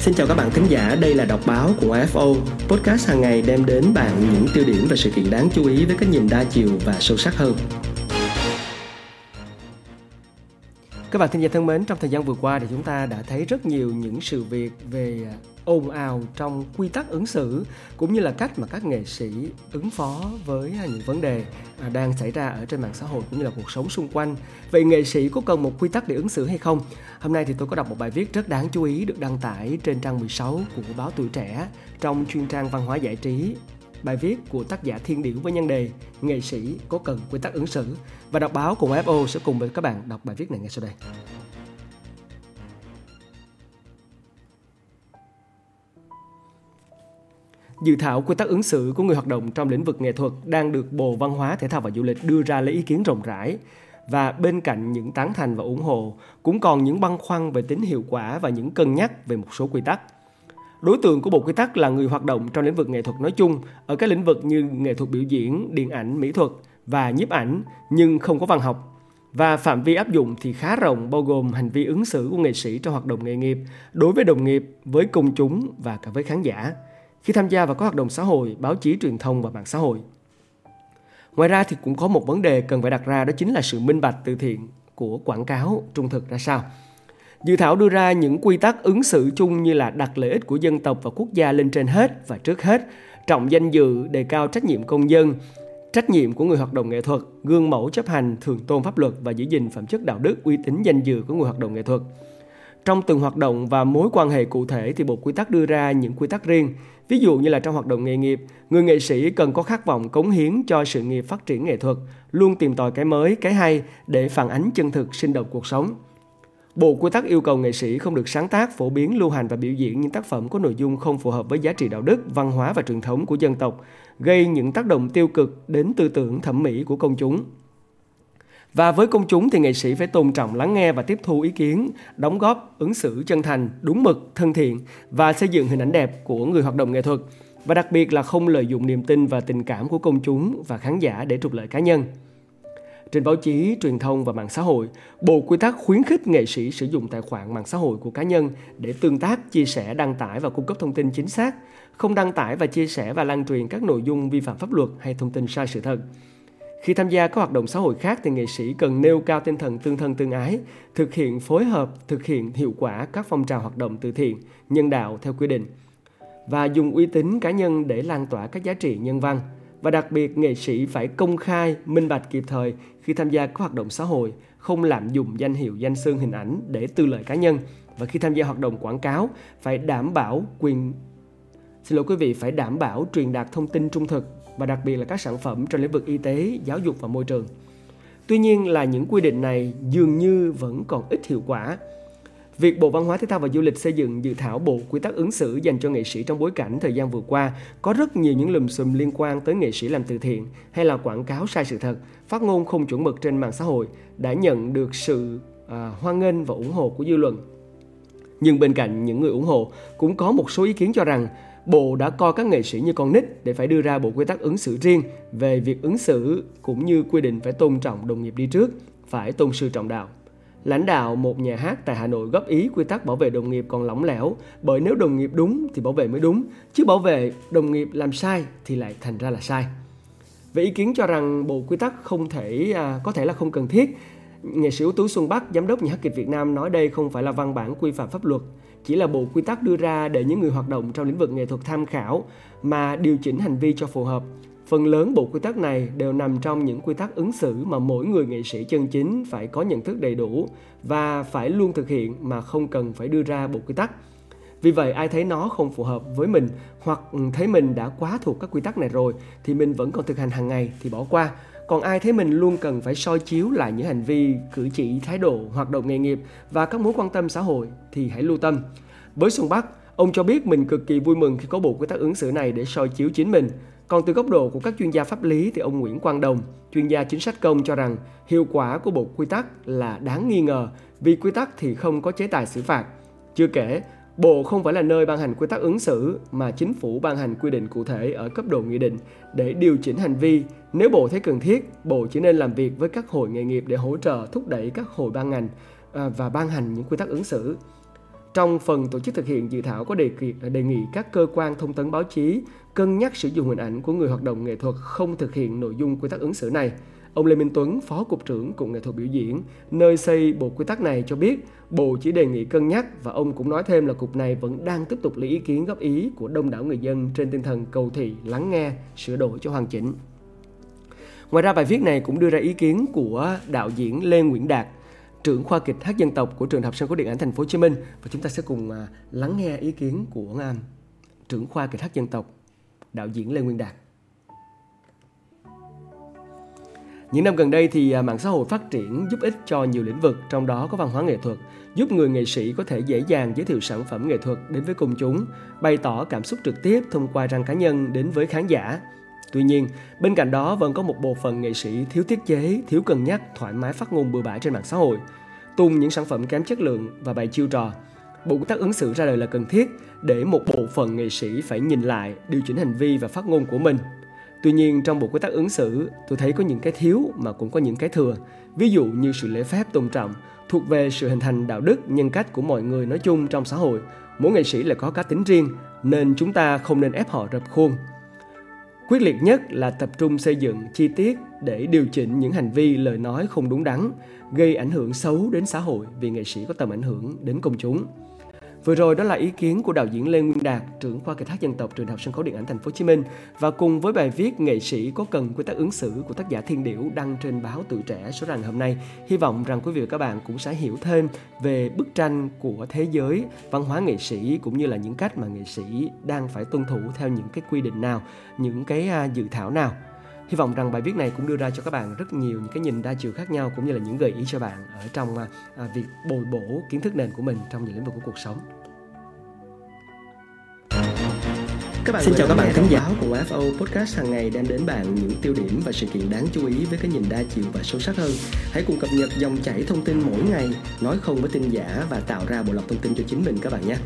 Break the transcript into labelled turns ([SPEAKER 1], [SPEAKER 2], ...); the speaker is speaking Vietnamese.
[SPEAKER 1] Xin chào các bạn thính giả, đây là đọc báo của AFO. Podcast hàng ngày đem đến bạn những tiêu điểm và sự kiện đáng chú ý với cái nhìn đa chiều và sâu sắc hơn. Các bạn thính giả thân mến, trong thời gian vừa qua thì chúng ta đã thấy rất nhiều những sự việc về à, ồn ào trong quy tắc ứng xử, cũng như là cách mà các nghệ sĩ ứng phó với à, những vấn đề à, đang xảy ra ở trên mạng xã hội cũng như là cuộc sống xung quanh. Vậy nghệ sĩ có cần một quy tắc để ứng xử hay không? Hôm nay thì tôi có đọc một bài viết rất đáng chú ý được đăng tải trên trang 16 của báo Tuổi Trẻ trong chuyên trang văn hóa giải trí bài viết của tác giả Thiên Điểu với nhân đề Nghệ sĩ có cần quy tắc ứng xử và đọc báo cùng FO sẽ cùng với các bạn đọc bài viết này ngay sau đây. Dự thảo quy tắc ứng xử của người hoạt động trong lĩnh vực nghệ thuật đang được Bộ Văn hóa, Thể thao và Du lịch đưa ra lấy ý kiến rộng rãi và bên cạnh những tán thành và ủng hộ cũng còn những băn khoăn về tính hiệu quả và những cân nhắc về một số quy tắc. Đối tượng của bộ quy tắc là người hoạt động trong lĩnh vực nghệ thuật nói chung ở các lĩnh vực như nghệ thuật biểu diễn, điện ảnh, mỹ thuật và nhiếp ảnh nhưng không có văn học. Và phạm vi áp dụng thì khá rộng bao gồm hành vi ứng xử của nghệ sĩ trong hoạt động nghề nghiệp đối với đồng nghiệp, với công chúng và cả với khán giả khi tham gia vào các hoạt động xã hội, báo chí truyền thông và mạng xã hội. Ngoài ra thì cũng có một vấn đề cần phải đặt ra đó chính là sự minh bạch từ thiện của quảng cáo trung thực ra sao. Dự thảo đưa ra những quy tắc ứng xử chung như là đặt lợi ích của dân tộc và quốc gia lên trên hết và trước hết, trọng danh dự, đề cao trách nhiệm công dân, trách nhiệm của người hoạt động nghệ thuật, gương mẫu chấp hành, thường tôn pháp luật và giữ gìn phẩm chất đạo đức, uy tín danh dự của người hoạt động nghệ thuật. Trong từng hoạt động và mối quan hệ cụ thể thì Bộ Quy tắc đưa ra những quy tắc riêng. Ví dụ như là trong hoạt động nghề nghiệp, người nghệ sĩ cần có khát vọng cống hiến cho sự nghiệp phát triển nghệ thuật, luôn tìm tòi cái mới, cái hay để phản ánh chân thực sinh động cuộc sống. Bộ quy tắc yêu cầu nghệ sĩ không được sáng tác, phổ biến, lưu hành và biểu diễn những tác phẩm có nội dung không phù hợp với giá trị đạo đức, văn hóa và truyền thống của dân tộc, gây những tác động tiêu cực đến tư tưởng thẩm mỹ của công chúng. Và với công chúng thì nghệ sĩ phải tôn trọng lắng nghe và tiếp thu ý kiến, đóng góp, ứng xử chân thành, đúng mực, thân thiện và xây dựng hình ảnh đẹp của người hoạt động nghệ thuật và đặc biệt là không lợi dụng niềm tin và tình cảm của công chúng và khán giả để trục lợi cá nhân. Trên báo chí, truyền thông và mạng xã hội, Bộ Quy tắc khuyến khích nghệ sĩ sử dụng tài khoản mạng xã hội của cá nhân để tương tác, chia sẻ, đăng tải và cung cấp thông tin chính xác, không đăng tải và chia sẻ và lan truyền các nội dung vi phạm pháp luật hay thông tin sai sự thật. Khi tham gia các hoạt động xã hội khác thì nghệ sĩ cần nêu cao tinh thần tương thân tương ái, thực hiện phối hợp, thực hiện hiệu quả các phong trào hoạt động từ thiện, nhân đạo theo quy định và dùng uy tín cá nhân để lan tỏa các giá trị nhân văn. Và đặc biệt nghệ sĩ phải công khai, minh bạch kịp thời khi tham gia các hoạt động xã hội, không lạm dụng danh hiệu, danh xưng, hình ảnh để tư lợi cá nhân và khi tham gia hoạt động quảng cáo phải đảm bảo quyền xin lỗi quý vị phải đảm bảo truyền đạt thông tin trung thực và đặc biệt là các sản phẩm trong lĩnh vực y tế, giáo dục và môi trường. Tuy nhiên là những quy định này dường như vẫn còn ít hiệu quả. Việc Bộ Văn hóa Thể thao và Du lịch xây dựng dự thảo bộ quy tắc ứng xử dành cho nghệ sĩ trong bối cảnh thời gian vừa qua có rất nhiều những lùm xùm liên quan tới nghệ sĩ làm từ thiện hay là quảng cáo sai sự thật, phát ngôn không chuẩn mực trên mạng xã hội đã nhận được sự à, hoan nghênh và ủng hộ của dư luận. Nhưng bên cạnh những người ủng hộ cũng có một số ý kiến cho rằng Bộ đã coi các nghệ sĩ như con nít để phải đưa ra bộ quy tắc ứng xử riêng về việc ứng xử cũng như quy định phải tôn trọng đồng nghiệp đi trước, phải tôn sư trọng đạo. Lãnh đạo một nhà hát tại Hà Nội góp ý quy tắc bảo vệ đồng nghiệp còn lỏng lẻo bởi nếu đồng nghiệp đúng thì bảo vệ mới đúng, chứ bảo vệ đồng nghiệp làm sai thì lại thành ra là sai. Về ý kiến cho rằng bộ quy tắc không thể à, có thể là không cần thiết, nghệ sĩ ưu tú Xuân Bắc, giám đốc nhà hát kịch Việt Nam nói đây không phải là văn bản quy phạm pháp luật chỉ là bộ quy tắc đưa ra để những người hoạt động trong lĩnh vực nghệ thuật tham khảo mà điều chỉnh hành vi cho phù hợp. Phần lớn bộ quy tắc này đều nằm trong những quy tắc ứng xử mà mỗi người nghệ sĩ chân chính phải có nhận thức đầy đủ và phải luôn thực hiện mà không cần phải đưa ra bộ quy tắc. Vì vậy, ai thấy nó không phù hợp với mình hoặc thấy mình đã quá thuộc các quy tắc này rồi thì mình vẫn còn thực hành hàng ngày thì bỏ qua còn ai thấy mình luôn cần phải soi chiếu lại những hành vi cử chỉ thái độ hoạt động nghề nghiệp và các mối quan tâm xã hội thì hãy lưu tâm với xuân bắc ông cho biết mình cực kỳ vui mừng khi có bộ quy tắc ứng xử này để soi chiếu chính mình còn từ góc độ của các chuyên gia pháp lý thì ông Nguyễn Quang Đồng, chuyên gia chính sách công cho rằng hiệu quả của bộ quy tắc là đáng nghi ngờ vì quy tắc thì không có chế tài xử phạt. Chưa kể, Bộ không phải là nơi ban hành quy tắc ứng xử mà chính phủ ban hành quy định cụ thể ở cấp độ nghị định để điều chỉnh hành vi. Nếu Bộ thấy cần thiết, Bộ chỉ nên làm việc với các hội nghề nghiệp để hỗ trợ thúc đẩy các hội ban ngành à, và ban hành những quy tắc ứng xử. Trong phần tổ chức thực hiện dự thảo có đề, đề nghị các cơ quan thông tấn báo chí cân nhắc sử dụng hình ảnh của người hoạt động nghệ thuật không thực hiện nội dung quy tắc ứng xử này. Ông Lê Minh Tuấn, Phó Cục trưởng Cục Nghệ thuật biểu diễn, nơi xây bộ quy tắc này cho biết Bộ chỉ đề nghị cân nhắc và ông cũng nói thêm là Cục này vẫn đang tiếp tục lấy ý kiến góp ý của đông đảo người dân trên tinh thần cầu thị, lắng nghe, sửa đổi cho hoàn chỉnh. Ngoài ra bài viết này cũng đưa ra ý kiến của đạo diễn Lê Nguyễn Đạt, trưởng khoa kịch hát dân tộc của trường học sân khấu điện ảnh thành phố Hồ Chí Minh và chúng ta sẽ cùng à, lắng nghe ý kiến của à, trưởng khoa kịch hát dân tộc đạo diễn Lê Nguyên Đạt. Những năm gần đây thì à, mạng xã hội phát triển giúp ích cho nhiều lĩnh vực, trong đó có văn hóa nghệ thuật, giúp người nghệ sĩ có thể dễ dàng giới thiệu sản phẩm nghệ thuật đến với công chúng, bày tỏ cảm xúc trực tiếp thông qua trang cá nhân đến với khán giả. Tuy nhiên, bên cạnh đó vẫn có một bộ phận nghệ sĩ thiếu tiết chế, thiếu cân nhắc, thoải mái phát ngôn bừa bãi trên mạng xã hội, tung những sản phẩm kém chất lượng và bày chiêu trò. Bộ quy tắc ứng xử ra đời là cần thiết để một bộ phận nghệ sĩ phải nhìn lại, điều chỉnh hành vi và phát ngôn của mình. Tuy nhiên trong bộ quy tắc ứng xử, tôi thấy có những cái thiếu mà cũng có những cái thừa. Ví dụ như sự lễ phép tôn trọng, thuộc về sự hình thành đạo đức, nhân cách của mọi người nói chung trong xã hội. Mỗi nghệ sĩ lại có cá tính riêng, nên chúng ta không nên ép họ rập khuôn. Quyết liệt nhất là tập trung xây dựng chi tiết để điều chỉnh những hành vi lời nói không đúng đắn, gây ảnh hưởng xấu đến xã hội vì nghệ sĩ có tầm ảnh hưởng đến công chúng. Vừa rồi đó là ý kiến của đạo diễn Lê Nguyên Đạt, trưởng khoa kịch hát dân tộc trường học sân khấu điện ảnh thành phố Hồ Chí Minh và cùng với bài viết nghệ sĩ có cần quy tắc ứng xử của tác giả Thiên Điểu đăng trên báo Tuổi Trẻ số rằng hôm nay. Hy vọng rằng quý vị và các bạn cũng sẽ hiểu thêm về bức tranh của thế giới văn hóa nghệ sĩ cũng như là những cách mà nghệ sĩ đang phải tuân thủ theo những cái quy định nào, những cái à, dự thảo nào hy vọng rằng bài viết này cũng đưa ra cho các bạn rất nhiều những cái nhìn đa chiều khác nhau cũng như là những gợi ý cho bạn ở trong à, à việc bồi bổ kiến thức nền của mình trong những lĩnh vực của cuộc sống các bạn Xin chào các bạn khán giả của FO Podcast hàng ngày đem đến bạn những tiêu điểm và sự kiện đáng chú ý với cái nhìn đa chiều và sâu sắc hơn. Hãy cùng cập nhật dòng chảy thông tin mỗi ngày, nói không với tin giả và tạo ra bộ lọc thông tin cho chính mình các bạn nhé.